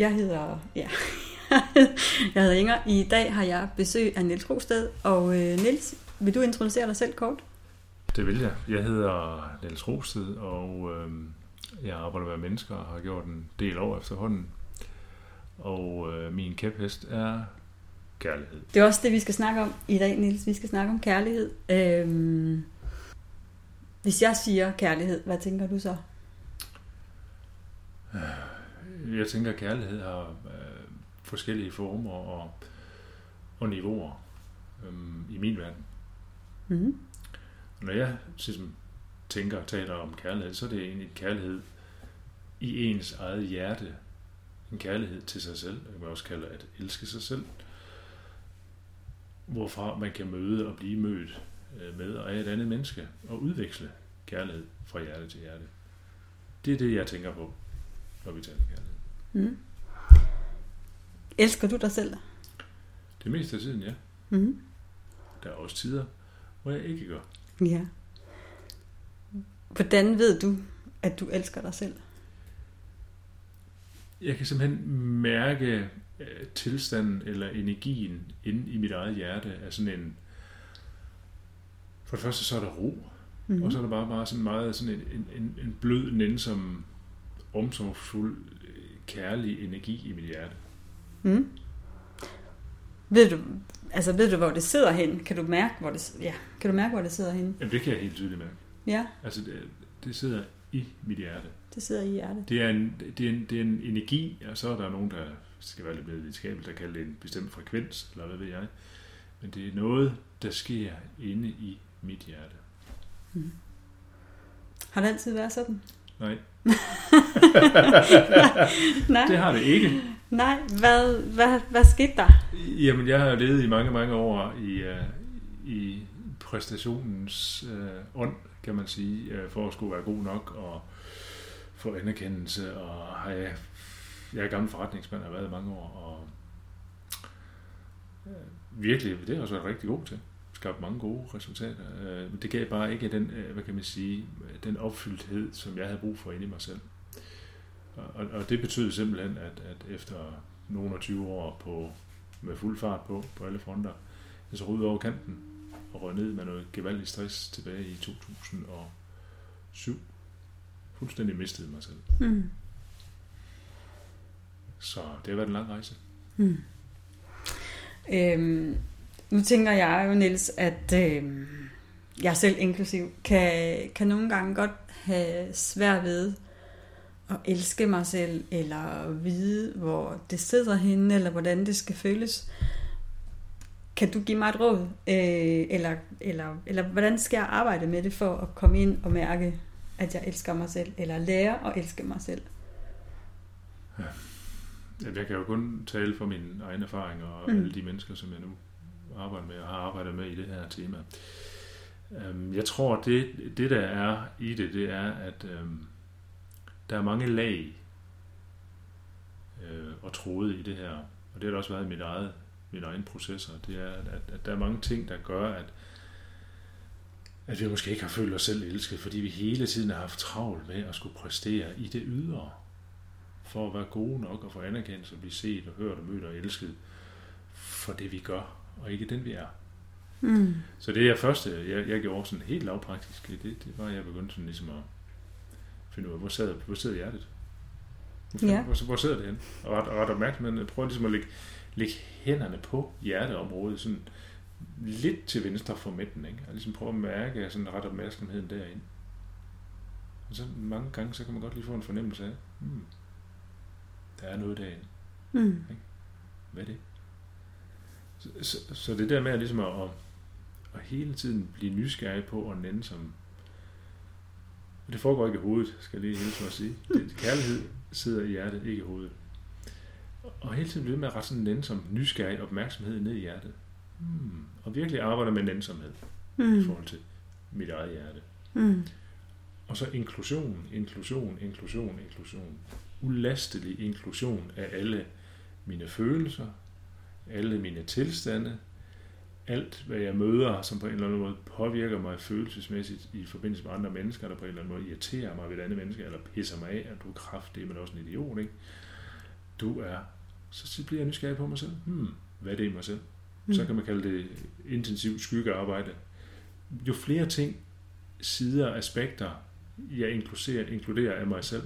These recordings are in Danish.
Jeg hedder, ja, jeg hedder Inger. I dag har jeg besøg af Niels Rosted. Og øh, Niels, vil du introducere dig selv kort? Det vil jeg. Jeg hedder Niels Rosted, og øh, jeg arbejder med mennesker og har gjort en del år efterhånden. Og øh, min kæphest er kærlighed. Det er også det, vi skal snakke om i dag, Niels. Vi skal snakke om kærlighed. Øhm, hvis jeg siger kærlighed, hvad tænker du så? Jeg tænker, at kærlighed har øh, forskellige former og, og niveauer øh, i min verden. Mm. Når jeg ligesom, tænker og taler om kærlighed, så er det egentlig en kærlighed i ens eget hjerte. En kærlighed til sig selv. Man også kalde at elske sig selv. Hvorfra man kan møde og blive mødt øh, med og af et andet menneske og udveksle kærlighed fra hjerte til hjerte. Det er det, jeg tænker på, når vi taler kærlighed. Mm. Elsker du dig selv? Det meste af tiden, ja. Mm. Der er også tider, hvor jeg ikke gør. Ja. Hvordan ved du, at du elsker dig selv? Jeg kan simpelthen mærke øh, tilstanden eller energien inde i mit eget hjerte af sådan en... For det første så er der ro, mm. og så er der bare, bare sådan meget sådan en, en, en, blød, nænsom, omsorgsfuld, kærlig energi i mit hjerte. Mm. Ved du, altså ved du, hvor det sidder hen? Kan du mærke, hvor det, ja, kan du mærke, hvor det sidder hen? Jamen, det kan jeg helt tydeligt mærke. Ja, Altså, det, det sidder i mit hjerte. det sidder i hjertet. Det er, en, det, er en, det er en energi, og så er der nogen, der skal være lidt mere videnskabeligt, der kalder det en bestemt frekvens, eller hvad ved jeg. Men det er noget, der sker inde i mit hjerte. Har det altid været sådan? Nej, Nej, det har det ikke. nej. Hvad, hvad, hvad skete der? Jamen, jeg har levet i mange, mange år i, uh, i præstationens uh, ånd, kan man sige, uh, for at skulle være god nok og få anerkendelse. Og har jeg, jeg er gammel forretningsmand har været i mange år, og uh, virkelig, det har jeg også været rigtig god til. Skabt mange gode resultater. Uh, men det gav bare ikke den, uh, hvad kan man sige, den opfyldthed, som jeg havde brug for inde i mig selv. Og, og det betød simpelthen, at, at efter nogle og 20 år på, med fuld fart på, på alle fronter, jeg så rydde over kanten og røg ned med noget gevaldig stress tilbage i 2007. Fuldstændig mistede mig selv. Mm. Så det har været en lang rejse. Mm. Øhm, nu tænker jeg jo, Niels, at øhm, jeg selv inklusiv kan, kan nogle gange godt have svært ved at elske mig selv, eller vide, hvor det sidder henne, eller hvordan det skal føles. Kan du give mig et råd? Øh, eller, eller, eller hvordan skal jeg arbejde med det for at komme ind og mærke, at jeg elsker mig selv, eller lære at elske mig selv? Jamen, Jeg kan jo kun tale for mine egne erfaringer og mm. alle de mennesker, som jeg nu arbejder med og har arbejdet med i det her tema. Øhm, Jeg tror, det, det der er i det, det er, at øhm, der er mange lag øh, og tråde i det her. Og det har der også været i mit eget, mit egen processer. Det er, at, at, at der er mange ting, der gør, at, at vi måske ikke har følt os selv elsket, fordi vi hele tiden har haft travlt med at skulle præstere i det ydre for at være gode nok og få anerkendelse og blive set og hørt og mødt og elsket for det vi gør, og ikke den vi er. Mm. Så det er første, jeg, jeg gjorde sådan helt lavpraktisk, det, det var, at jeg begyndte sådan ligesom at finde ud af, hvor sidder, hvor sidder hjertet? Hvor, Ja. hvor, hvor sidder det hen? Og ret, ret opmærksomhed, jeg prøver ligesom at lægge, lægge hænderne på hjerteområdet, sådan lidt til venstre for midten, ikke? og ligesom prøve at mærke sådan ret opmærksomheden derinde. Og så mange gange, så kan man godt lige få en fornemmelse af, hmm, der er noget derinde. Mm. Hvad er det? Så, så, det der med at, ligesom at, at, at hele tiden blive nysgerrig på og nænde som... Det foregår ikke i hovedet, skal jeg lige hilse at sige. Det, kærlighed sidder i hjertet, ikke i hovedet. Og hele tiden blive med at rette sådan nænsom, nysgerrig opmærksomhed ned i hjertet. Hmm. Og virkelig arbejde med nænsomhed i Mm. forhold til mit eget hjerte. Mm. Og så inklusion, inklusion, inklusion, inklusion. Ulastelig inklusion af alle mine følelser, alle mine tilstande, alt, hvad jeg møder, som på en eller anden måde påvirker mig følelsesmæssigt i forbindelse med andre mennesker, der på en eller anden måde irriterer mig ved et andet menneske, eller pisser mig af, at du er kraftig, men også en idiot, ikke? Du er, så bliver jeg nysgerrig på mig selv. Hmm, hvad er det i mig selv? Mm. Så kan man kalde det intensivt skyggearbejde. Jo flere ting, sider, aspekter, jeg inkluderer, inkluderer af mig selv,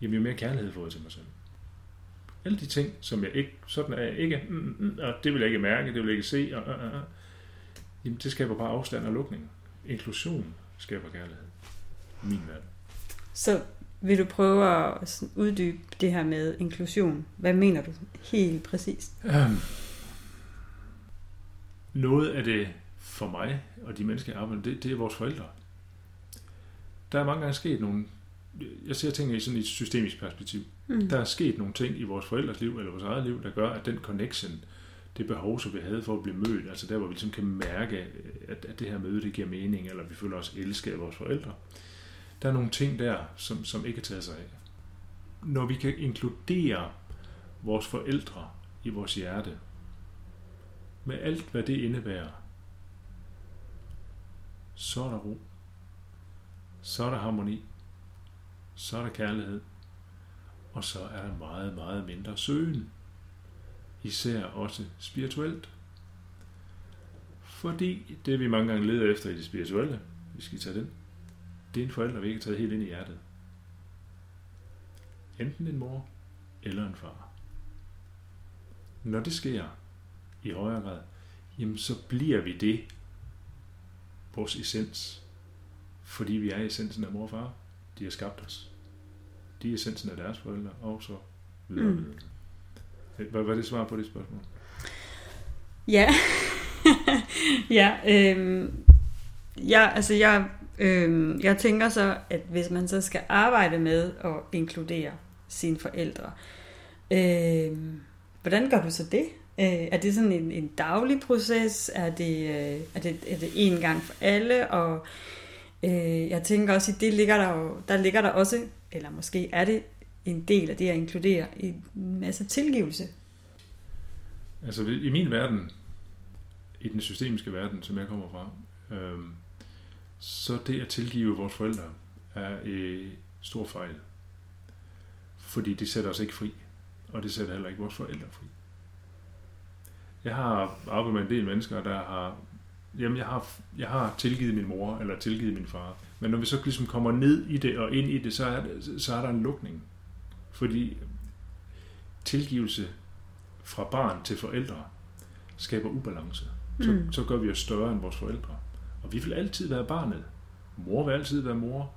jamen jo mere kærlighed får jeg til mig selv. Alle de ting, som jeg ikke, sådan er jeg ikke, mm, mm, mm, og det vil jeg ikke mærke, det vil jeg ikke se, og, og, og, jamen det skaber bare afstand og lukning. Inklusion skaber kærlighed. Min verden. Så vil du prøve at uddybe det her med inklusion? Hvad mener du helt præcist? Um, noget af det for mig og de mennesker, jeg arbejder det, det er vores forældre. Der er mange gange sket nogle jeg ser tingene i sådan et systemisk perspektiv. Mm. Der er sket nogle ting i vores forældres liv, eller vores eget liv, der gør, at den connection, det behov, som vi havde for at blive mødt, altså der, hvor vi ligesom kan mærke, at, at det her møde, det giver mening, eller vi føler os elsket af vores forældre. Der er nogle ting der, som, som ikke kan tage sig af. Når vi kan inkludere vores forældre i vores hjerte, med alt, hvad det indebærer, så er der ro. Så er der harmoni så er der kærlighed, og så er der meget, meget mindre søgen. Især også spirituelt. Fordi det vi mange gange leder efter i det spirituelle, vi skal tage den, det er en forælder, vi ikke har taget helt ind i hjertet. Enten en mor eller en far. Når det sker i højere grad, jamen så bliver vi det, vores essens, fordi vi er essensen af mor og far. De har skabt os. De er essensen af deres forældre, og så videre. Mm. Hvad var det svar på det spørgsmål? Ja. ja, øhm, ja, altså jeg, øhm, jeg tænker så, at hvis man så skal arbejde med at inkludere sine forældre, øhm, hvordan gør du så det? Øh, er det sådan en, en daglig proces? Er det, øh, er, det, er det en gang for alle? Og Øh, jeg tænker også, at det ligger der jo, der ligger der også, eller måske er det en del af det at inkludere en masse tilgivelse. Altså i min verden, i den systemiske verden, som jeg kommer fra, øh, så det at tilgive vores forældre er en stor fejl. Fordi det sætter os ikke fri, og det sætter heller ikke vores forældre fri. Jeg har arbejdet med en del mennesker, der har jamen jeg har, jeg har tilgivet min mor, eller tilgivet min far. Men når vi så ligesom kommer ned i det og ind i det, så er, så er der en lukning. Fordi tilgivelse fra barn til forældre skaber ubalance. Så, mm. så gør vi os større end vores forældre. Og vi vil altid være barnet. Mor vil altid være mor.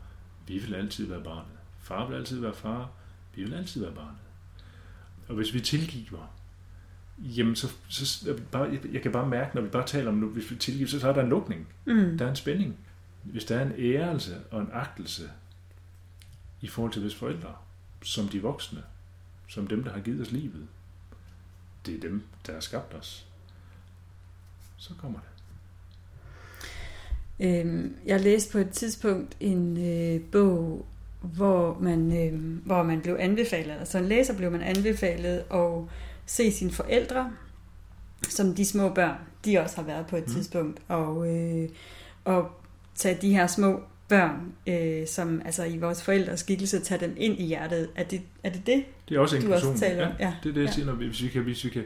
Vi vil altid være barnet. Far vil altid være far. Vi vil altid være barnet. Og hvis vi tilgiver, jamen så, så bare, jeg kan bare mærke, når vi bare taler om, nu, hvis vi tilgiver, så, er der en lukning. Mm. Der er en spænding. Hvis der er en ærelse og en agtelse i forhold til vores forældre, som de voksne, som dem, der har givet os livet, det er dem, der har skabt os, så kommer det. Øhm, jeg læste på et tidspunkt en øh, bog, hvor man, øh, hvor man blev anbefalet, altså en læser blev man anbefalet og se sine forældre, som de små børn, de også har været på et mm. tidspunkt, og, øh, og tage de her små børn, øh, som altså i vores forældres skikkelse, tage dem ind i hjertet. Er det er det, det Det er også inklusion. Taler om? Ja, ja, det er det, jeg ja. siger, når vi, hvis vi kan, hvis vi kan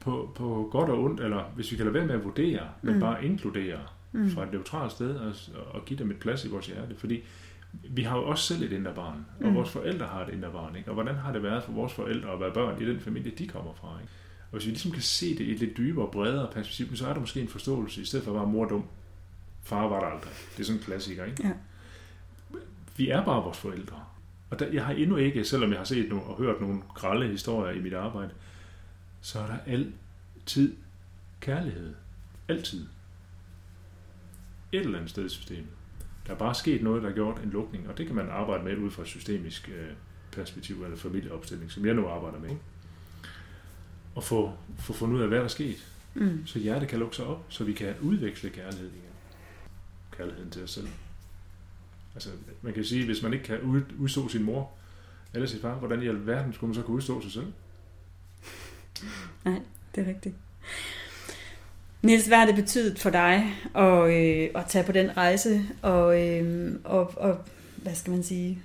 på, på godt og ondt, eller hvis vi kan lade være med at vurdere, men mm. bare inkludere mm. fra et neutralt sted, og, og give dem et plads i vores hjerte. Fordi vi har jo også selv et indre barn, og mm. vores forældre har et indre barn. Ikke? Og hvordan har det været for vores forældre at være børn i den familie, de kommer fra? Ikke? Og hvis vi ligesom kan se det i et lidt dybere og bredere perspektiv, så er der måske en forståelse, i stedet for at være mor dum. Far var der aldrig. Det er sådan en klassiker, ikke? Ja. Vi er bare vores forældre. Og der, jeg har endnu ikke, selvom jeg har set nogle, og hørt nogle grælde historier i mit arbejde, så er der altid kærlighed. Altid. Et eller andet sted i systemet. Der er bare sket noget, der har gjort en lukning, og det kan man arbejde med ud fra et systemisk øh, perspektiv eller familieopstilling, som jeg nu arbejder med. Ikke? Og få, få fundet ud af, hvad der er sket. Mm. Så hjertet kan lukke sig op, så vi kan udveksle kærlighed igen. Kærligheden til os selv. Altså, man kan sige, hvis man ikke kan ud, udstå sin mor eller sin far, hvordan i alverden skulle man så kunne udstå sig selv? Nej, det er rigtigt. Niels, hvad har det betydet for dig at, øh, at tage på den rejse og, øh, og, og, hvad skal man sige,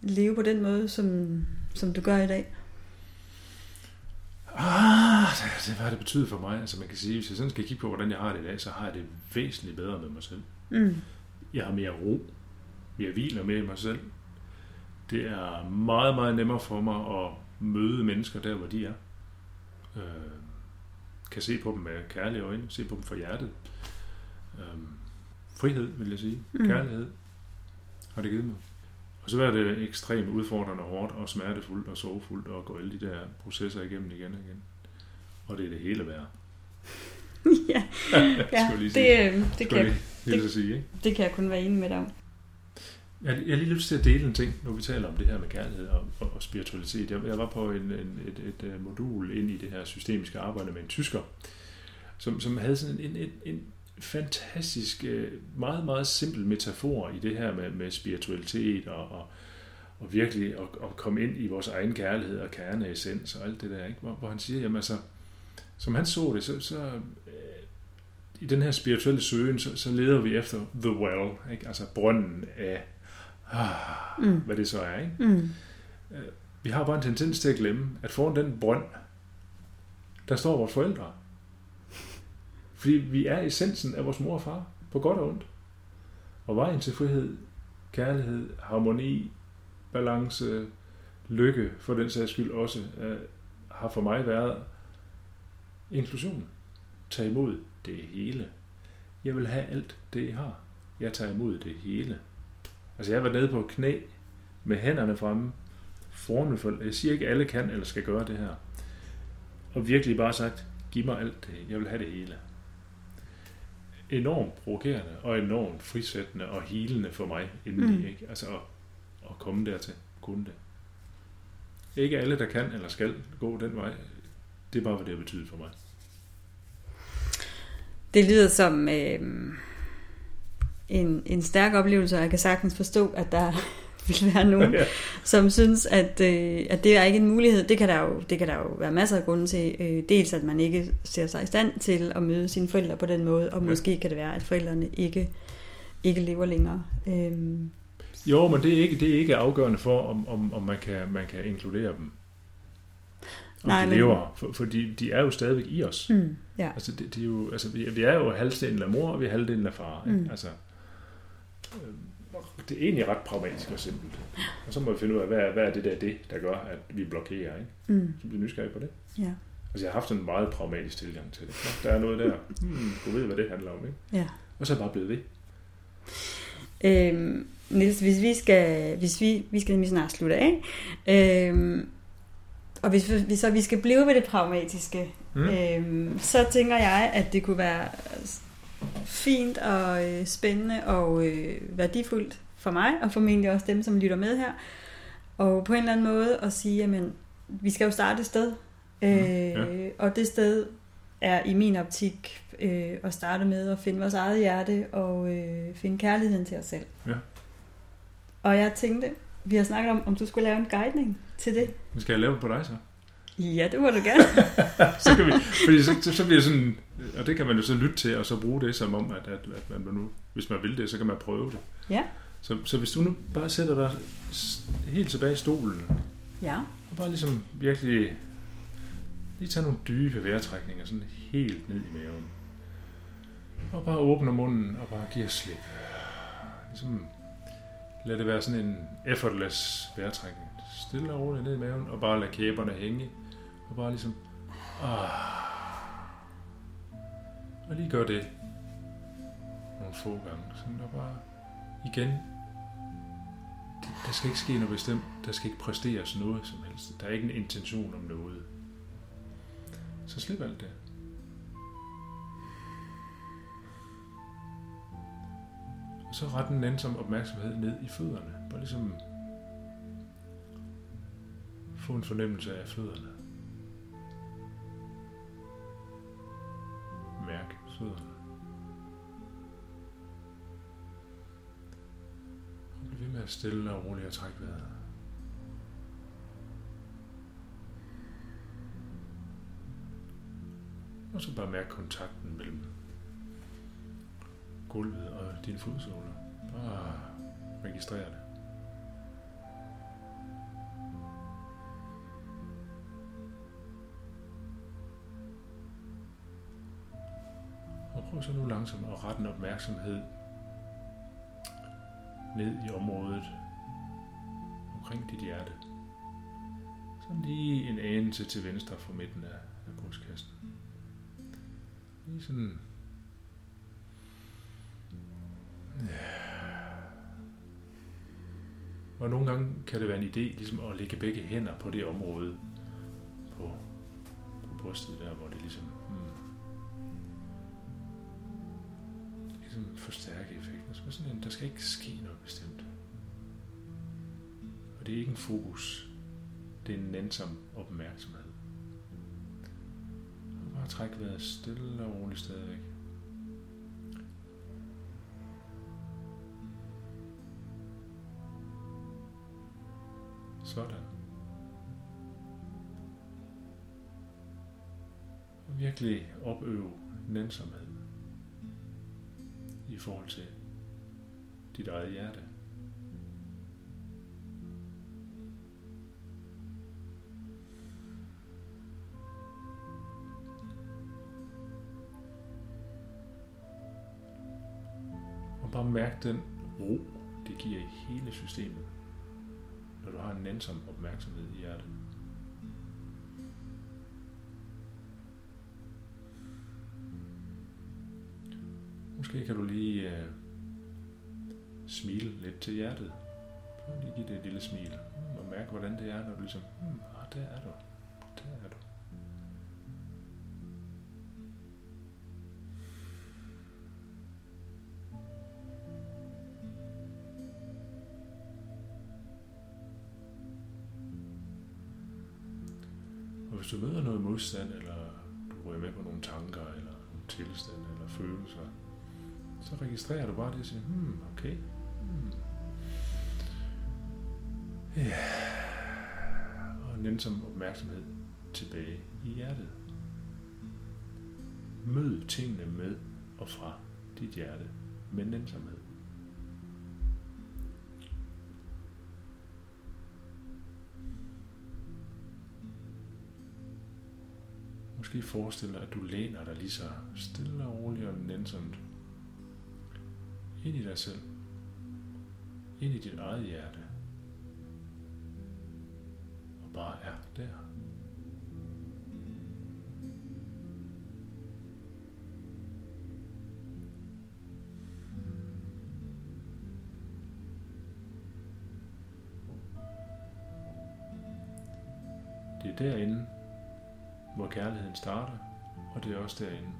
leve på den måde, som, som du gør i dag? Ah, det, det, hvad har det betydet for mig? Altså man kan sige, hvis jeg sådan skal kigge på, hvordan jeg har det i dag, så har jeg det væsentligt bedre med mig selv. Mm. Jeg har mere ro. Jeg hviler mere i mig selv. Det er meget, meget nemmere for mig at møde mennesker der, hvor de er. Øh, kan se på dem med kærlige øjne, se på dem for hjertet. Øh, frihed, vil jeg sige. Mm. Kærlighed har det givet mig. Og så er det ekstremt udfordrende, hårdt og smertefuldt og sorgfuldt at gå alle de der processer igennem igen og igen. Og det er det hele værd. ja, ja det, det, kan, jeg lige, sige, ikke? det kan jeg kun være enig med dig om. Jeg, jeg har lige lyst til at dele en ting, når vi taler om det her med kærlighed og, og, og spiritualitet. Jeg, jeg var på en, en, et, et, et modul ind i det her systemiske arbejde med en tysker, som, som havde sådan en, en, en fantastisk, øh, meget, meget simpel metafor i det her med, med spiritualitet og, og, og virkelig at, at komme ind i vores egen kærlighed og kerneessens og alt det der, ikke? Hvor, hvor han siger, jamen altså, som han så det, så, så øh, i den her spirituelle søgen, så, så leder vi efter the well, ikke? altså brønden af, ah, Mm. hvad det så er. Ikke? Mm. Vi har bare en tendens til at glemme, at foran den brønd, der står vores forældre. Fordi vi er essensen af vores mor og far, på godt og ondt. Og vejen til frihed, kærlighed, harmoni, balance, lykke, for den sags skyld også, øh, har for mig været inklusion. Tag imod det hele. Jeg vil have alt det, I har. Jeg tager imod det hele. Altså jeg var nede på knæ med hænderne fremme foran for, jeg siger ikke, at alle kan eller skal gøre det her. Og virkelig bare sagt, giv mig alt det, jeg vil have det hele. Enormt provokerende og enormt frisættende og helende for mig indeni, mm. ikke? Altså at, at komme dertil, kunne det. Ikke alle, der kan eller skal gå den vej. Det er bare, hvad det har betydet for mig. Det lyder som øh, en, en stærk oplevelse, og jeg kan sagtens forstå, at der vil være nogen, Ja. som synes, at, øh, at det er ikke en mulighed. Det kan der jo, det kan der jo være masser af grunde til. Øh, dels at man ikke ser sig i stand til at møde sine forældre på den måde, og Ja. måske kan det være, at forældrene ikke, ikke lever længere. Øh, Jo, men det er ikke, det er ikke afgørende for, om, om, om man, kan, man kan inkludere dem. Om Nej, de men- lever, for, fordi de er jo stadigvæk i os. mm, ja. Altså, det, det er jo, altså vi, vi er jo halvdelen af mor, og vi er halvdelen af far. Ikke? Mm. Altså, det er egentlig ret pragmatisk og simpelt. Og så må vi finde ud af, hvad, er- hvad er det der det, der gør, at vi blokerer. Ikke? Mm, Så bliver nysgerrig på det. ja. Altså, jeg har haft en meget pragmatisk tilgang til det. Der er noget der. Hmm, du ved, hvad det handler om. Ikke? ja. Og så er jeg bare blevet ved. Øhm, Niels, hvis vi skal, hvis vi, vi skal nemlig snart slutte af, øhm, og hvis vi, så vi skal blive ved det pragmatiske, Mm. øhm, så tænker jeg, at det kunne være fint og øh, spændende og øh, værdifuldt for mig, og formentlig også dem, som lytter med her, og på en eller anden måde at sige, jamen, vi skal jo starte et sted, øh, ja. og det sted er i min optik øh, at starte med at finde vores eget hjerte og øh, finde kærligheden til os selv. Ja. Og jeg tænkte, vi har snakket om, om du skulle lave en guidning til det. Skal jeg lave det på dig så? Ja, det må du gerne. så kan vi, fordi så, så, bliver sådan, og det kan man jo så lytte til, og så bruge det som om, at, at, at man nu, hvis man vil det, så kan man prøve det. Ja. Så, så hvis du nu bare sætter dig helt tilbage i stolen, ja. og bare ligesom virkelig lige tage nogle dybe vejrtrækninger, sådan helt ned i maven. Og bare åbner munden, og bare giver slip. Ligesom lad det være sådan en effortless vejrtrækning. Stille og roligt ned i maven, og bare lad kæberne hænge. Og bare ligesom... Ah. Og lige gør det nogle få gange. Sådan der bare igen. Det- Der skal ikke ske noget bestemt. Der skal ikke præsteres noget som helst. Der er ikke en intention om noget. Så slip alt det. Og så ret den nænsom opmærksomhed ned i fødderne. Bare ligesom få en fornemmelse af fødderne. Fødderne. Og bliv ved med at stille og roligt at trække vejret. Og så bare mærk kontakten mellem gulvet og dine fodsåler. Bare registrer det. Og prøv så nu langsomt at rette en opmærksomhed ned i området omkring dit hjerte. Så lige en anelse til venstre for midten af, af brystkassen. Lige sådan. Ja. Og nogle gange kan det være en idé ligesom at lægge begge hænder på det område på, på brystet der, hvor det ligesom hmm, ligesom forstærke effekten. Så sådan en, der skal ikke ske noget bestemt. Og det er ikke en fokus. Det er en nænsom opmærksomhed. Og bare træk vejret stille og roligt stadigvæk. Sådan. Og virkelig opøve nænsomhed forhold til dit eget hjerte. Og bare mærk den ro, det giver i hele systemet, når du har en nænsom opmærksomhed i hjertet. Måske kan du lige uh, smile lidt til hjertet. Prøv lige at give det et lille smil. Og mærke, hvordan det er, når du ligesom, hmm, ah, der er du. Der er du. Og hvis du møder noget modstand, eller du ryger med på nogle tanker, eller nogle tilstande, eller følelser, så registrerer du bare det og siger, hmm, okay. Hmm. Ja. Og nænsom opmærksomhed tilbage i hjertet. Mød tingene med og fra dit hjerte med nænsomhed. Måske forestil dig, at du læner dig lige så stille og roligt og nænsomt ind i dig selv. Ind i dit eget hjerte. Og bare er der. Det er derinde, hvor kærligheden starter, og det er også derinde,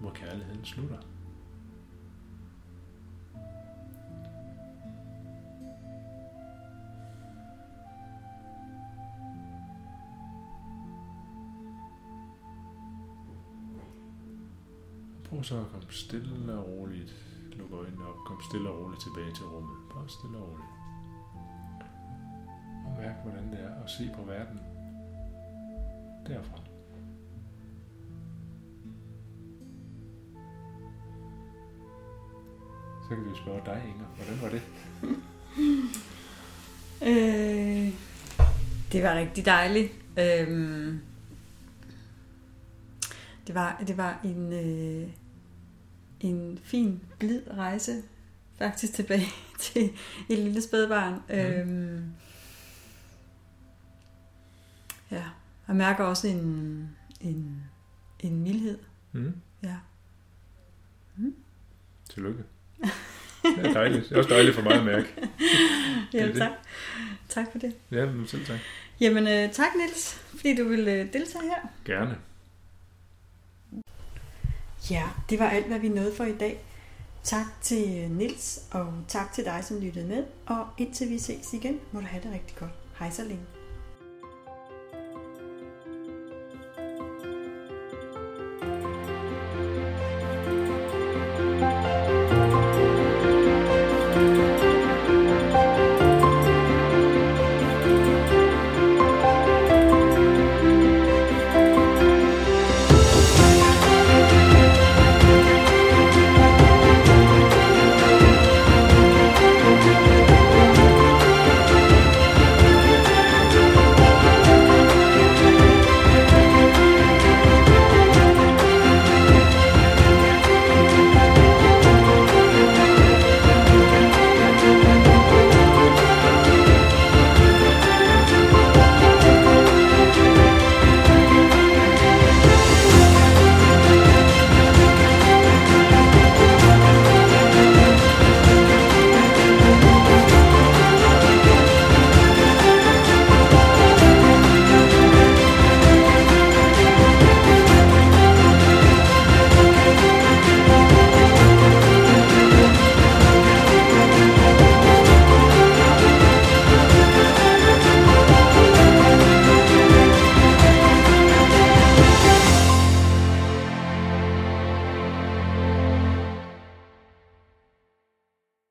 hvor kærligheden slutter. Prøv så at komme stille og roligt. Luk øjnene op. Kom stille og roligt tilbage til rummet. Bare stille og roligt. Og mærk, hvordan det er at se på verden derfra. Så kan vi spørge dig, Inger. Hvordan var det? Øh, det var rigtig dejligt. Øh, det var, det var en, øh, en fin, blid rejse faktisk tilbage til et lille spædbarn. Mm. Øh, ja, jeg mærker også en, en, en mildhed. Mm. Ja. Tillykke. Det er dejligt. Det er også dejligt for mig at mærke. ja, det. tak. Tak for det. Ja, men selv tak. Jamen, øh, tak Nils, fordi du ville øh, deltage her. Gerne. Ja, det var alt, hvad vi nåede for i dag. Tak til øh, Nils og tak til dig, som lyttede med. Og indtil vi ses igen, må du have det rigtig godt. Hej så længe.